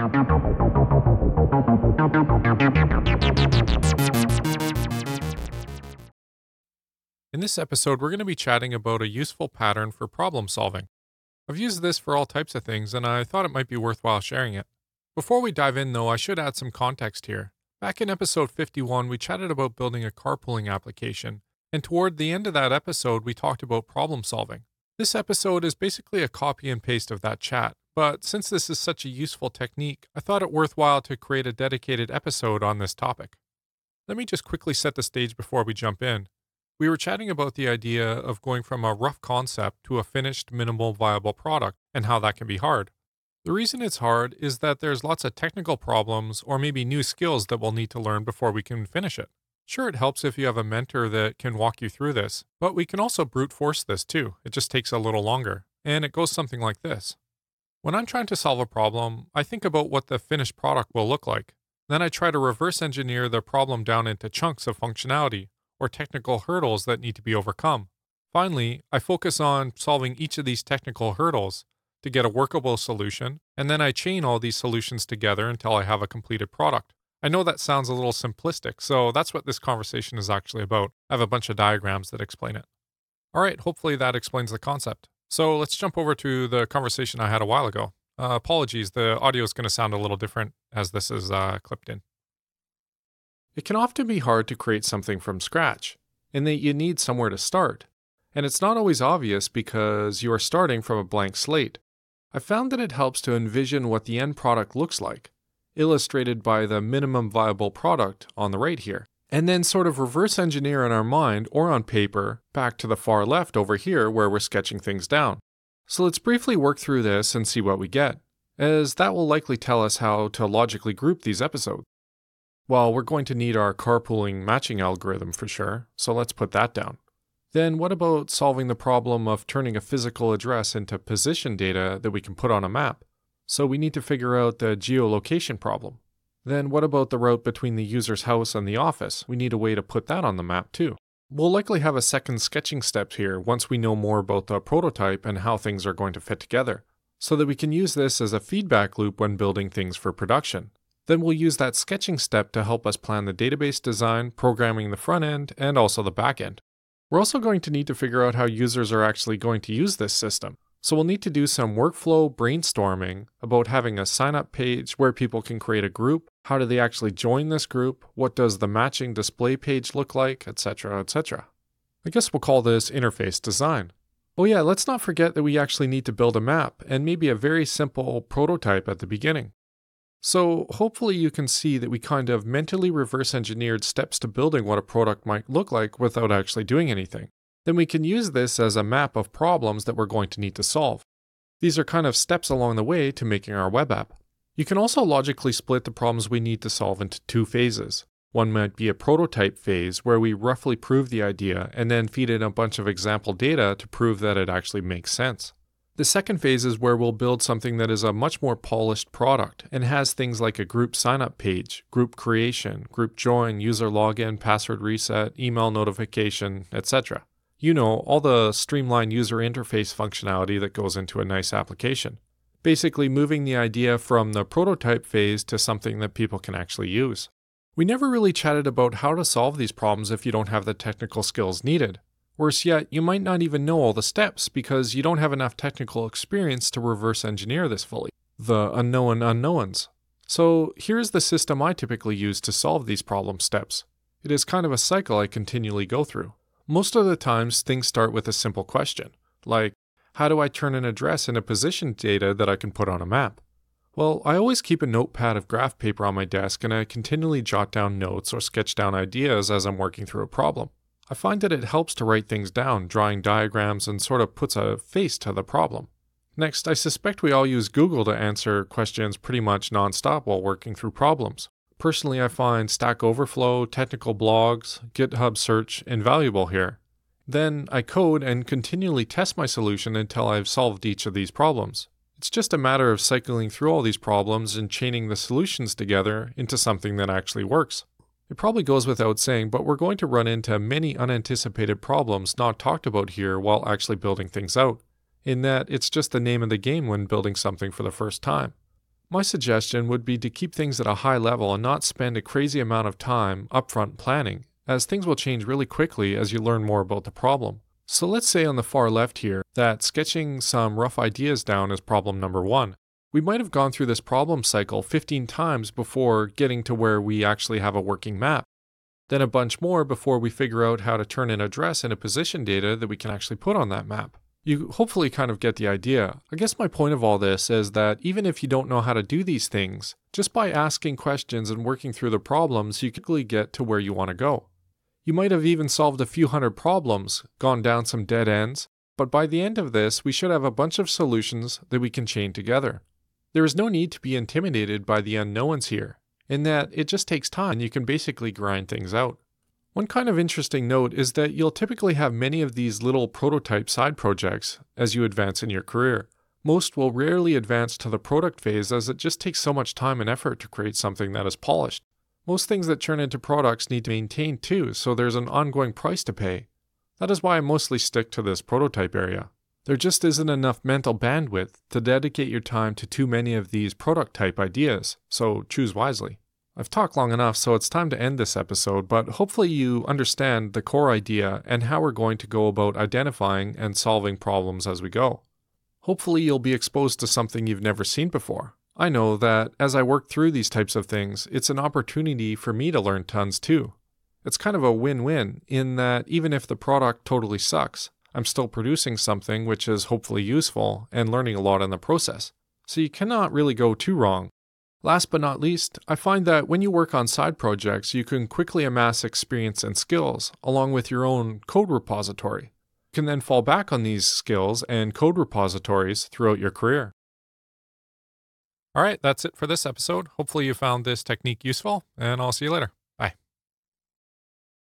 In this episode, we're going to be chatting about a useful pattern for problem solving. I've used this for all types of things, and I thought it might be worthwhile sharing it. Before we dive in, though, I should add some context here. Back in episode 51, we chatted about building a carpooling application, and toward the end of that episode, we talked about problem solving. This episode is basically a copy and paste of that chat, but since this is such a useful technique, I thought it worthwhile to create a dedicated episode on this topic. Let me just quickly set the stage before we jump in. We were chatting about the idea of going from a rough concept to a finished minimal viable product and how that can be hard. The reason it's hard is that there's lots of technical problems or maybe new skills that we'll need to learn before we can finish it. Sure, it helps if you have a mentor that can walk you through this, but we can also brute force this too. It just takes a little longer. And it goes something like this When I'm trying to solve a problem, I think about what the finished product will look like. Then I try to reverse engineer the problem down into chunks of functionality or technical hurdles that need to be overcome. Finally, I focus on solving each of these technical hurdles to get a workable solution, and then I chain all these solutions together until I have a completed product. I know that sounds a little simplistic, so that's what this conversation is actually about. I have a bunch of diagrams that explain it. All right, hopefully that explains the concept. So let's jump over to the conversation I had a while ago. Uh, apologies, the audio is going to sound a little different as this is uh, clipped in. It can often be hard to create something from scratch, in that you need somewhere to start. And it's not always obvious because you are starting from a blank slate. I found that it helps to envision what the end product looks like, illustrated by the minimum viable product on the right here, and then sort of reverse engineer in our mind or on paper back to the far left over here where we're sketching things down. So let's briefly work through this and see what we get, as that will likely tell us how to logically group these episodes. Well, we're going to need our carpooling matching algorithm for sure, so let's put that down. Then what about solving the problem of turning a physical address into position data that we can put on a map? So we need to figure out the geolocation problem. Then what about the route between the user's house and the office? We need a way to put that on the map too. We'll likely have a second sketching step here once we know more about the prototype and how things are going to fit together, so that we can use this as a feedback loop when building things for production. Then we'll use that sketching step to help us plan the database design, programming the front end, and also the back end. We're also going to need to figure out how users are actually going to use this system. So we'll need to do some workflow brainstorming about having a sign up page where people can create a group. How do they actually join this group? What does the matching display page look like, etc., etc. I guess we'll call this interface design. Oh yeah, let's not forget that we actually need to build a map and maybe a very simple prototype at the beginning. So, hopefully, you can see that we kind of mentally reverse engineered steps to building what a product might look like without actually doing anything. Then we can use this as a map of problems that we're going to need to solve. These are kind of steps along the way to making our web app. You can also logically split the problems we need to solve into two phases. One might be a prototype phase where we roughly prove the idea and then feed in a bunch of example data to prove that it actually makes sense. The second phase is where we'll build something that is a much more polished product and has things like a group sign-up page, group creation, group join, user login, password reset, email notification, etc. You know, all the streamlined user interface functionality that goes into a nice application. Basically, moving the idea from the prototype phase to something that people can actually use. We never really chatted about how to solve these problems if you don't have the technical skills needed. Worse yet, you might not even know all the steps because you don't have enough technical experience to reverse engineer this fully. The unknown unknowns. So here's the system I typically use to solve these problem steps. It is kind of a cycle I continually go through. Most of the times, things start with a simple question, like, how do I turn an address into position data that I can put on a map? Well, I always keep a notepad of graph paper on my desk and I continually jot down notes or sketch down ideas as I'm working through a problem. I find that it helps to write things down, drawing diagrams, and sort of puts a face to the problem. Next, I suspect we all use Google to answer questions pretty much nonstop while working through problems. Personally, I find Stack Overflow, technical blogs, GitHub search invaluable here. Then I code and continually test my solution until I've solved each of these problems. It's just a matter of cycling through all these problems and chaining the solutions together into something that actually works. It probably goes without saying, but we're going to run into many unanticipated problems not talked about here while actually building things out, in that it's just the name of the game when building something for the first time. My suggestion would be to keep things at a high level and not spend a crazy amount of time upfront planning, as things will change really quickly as you learn more about the problem. So let's say on the far left here that sketching some rough ideas down is problem number one. We might have gone through this problem cycle 15 times before getting to where we actually have a working map. Then a bunch more before we figure out how to turn an address into position data that we can actually put on that map. You hopefully kind of get the idea. I guess my point of all this is that even if you don't know how to do these things, just by asking questions and working through the problems, you quickly get to where you want to go. You might have even solved a few hundred problems, gone down some dead ends, but by the end of this, we should have a bunch of solutions that we can chain together. There is no need to be intimidated by the unknowns here, in that it just takes time and you can basically grind things out. One kind of interesting note is that you'll typically have many of these little prototype side projects as you advance in your career. Most will rarely advance to the product phase as it just takes so much time and effort to create something that is polished. Most things that turn into products need to maintain too, so there's an ongoing price to pay. That is why I mostly stick to this prototype area. There just isn't enough mental bandwidth to dedicate your time to too many of these product type ideas, so choose wisely. I've talked long enough, so it's time to end this episode, but hopefully you understand the core idea and how we're going to go about identifying and solving problems as we go. Hopefully, you'll be exposed to something you've never seen before. I know that as I work through these types of things, it's an opportunity for me to learn tons too. It's kind of a win win in that even if the product totally sucks, I'm still producing something which is hopefully useful and learning a lot in the process. So you cannot really go too wrong. Last but not least, I find that when you work on side projects, you can quickly amass experience and skills along with your own code repository. You can then fall back on these skills and code repositories throughout your career. All right, that's it for this episode. Hopefully, you found this technique useful, and I'll see you later.